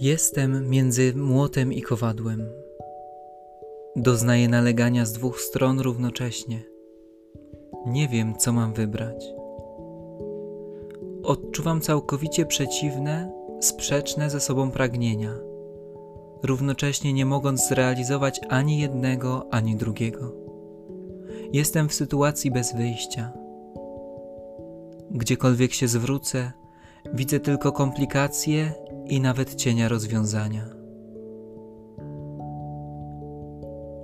Jestem między młotem i kowadłem. Doznaję nalegania z dwóch stron równocześnie. Nie wiem, co mam wybrać. Odczuwam całkowicie przeciwne, sprzeczne ze sobą pragnienia, równocześnie nie mogąc zrealizować ani jednego, ani drugiego. Jestem w sytuacji bez wyjścia. Gdziekolwiek się zwrócę, widzę tylko komplikacje i nawet cienia rozwiązania.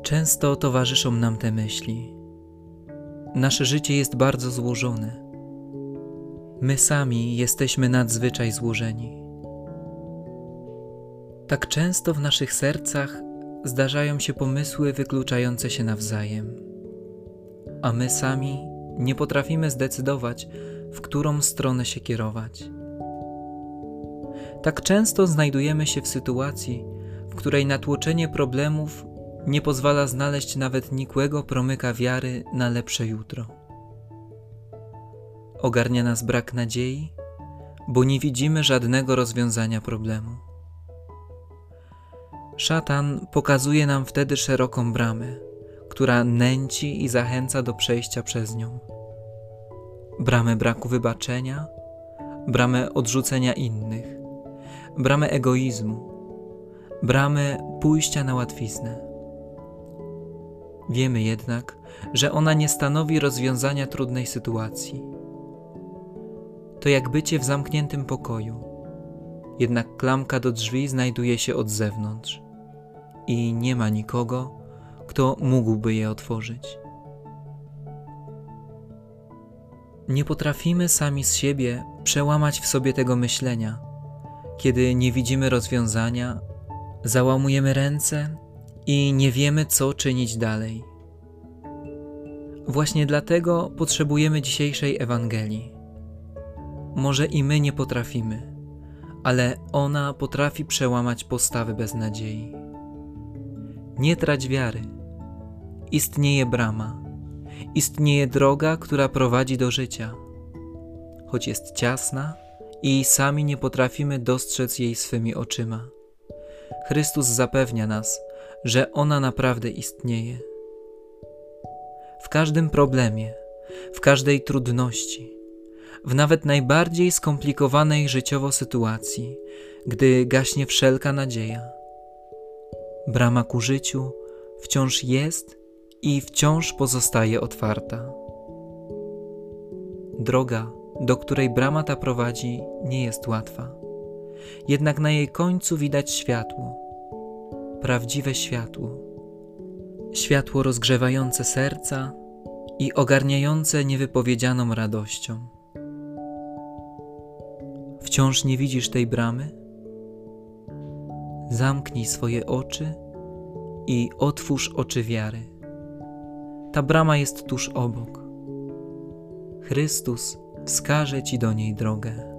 Często towarzyszą nam te myśli. Nasze życie jest bardzo złożone. My sami jesteśmy nadzwyczaj złożeni. Tak często w naszych sercach zdarzają się pomysły wykluczające się nawzajem, a my sami nie potrafimy zdecydować, w którą stronę się kierować. Tak często znajdujemy się w sytuacji, w której natłoczenie problemów nie pozwala znaleźć nawet nikłego promyka wiary na lepsze jutro. Ogarnia nas brak nadziei, bo nie widzimy żadnego rozwiązania problemu. Szatan pokazuje nam wtedy szeroką bramę, która nęci i zachęca do przejścia przez nią. Bramę braku wybaczenia, bramę odrzucenia innych, bramę egoizmu, bramę pójścia na łatwiznę. Wiemy jednak, że ona nie stanowi rozwiązania trudnej sytuacji. To jak bycie w zamkniętym pokoju, jednak klamka do drzwi znajduje się od zewnątrz i nie ma nikogo, kto mógłby je otworzyć. Nie potrafimy sami z siebie przełamać w sobie tego myślenia kiedy nie widzimy rozwiązania, załamujemy ręce i nie wiemy, co czynić dalej. Właśnie dlatego potrzebujemy dzisiejszej Ewangelii. Może i my nie potrafimy, ale ona potrafi przełamać postawy beznadziei. Nie trać wiary. Istnieje brama, istnieje droga, która prowadzi do życia. Choć jest ciasna, i sami nie potrafimy dostrzec jej swymi oczyma. Chrystus zapewnia nas, że ona naprawdę istnieje. W każdym problemie, w każdej trudności, w nawet najbardziej skomplikowanej życiowo sytuacji, gdy gaśnie wszelka nadzieja, brama ku życiu wciąż jest i wciąż pozostaje otwarta. Droga do której brama ta prowadzi, nie jest łatwa. Jednak na jej końcu widać światło, prawdziwe światło. Światło rozgrzewające serca i ogarniające niewypowiedzianą radością. Wciąż nie widzisz tej bramy? Zamknij swoje oczy i otwórz oczy wiary. Ta brama jest tuż obok. Chrystus wskaże Ci do niej drogę.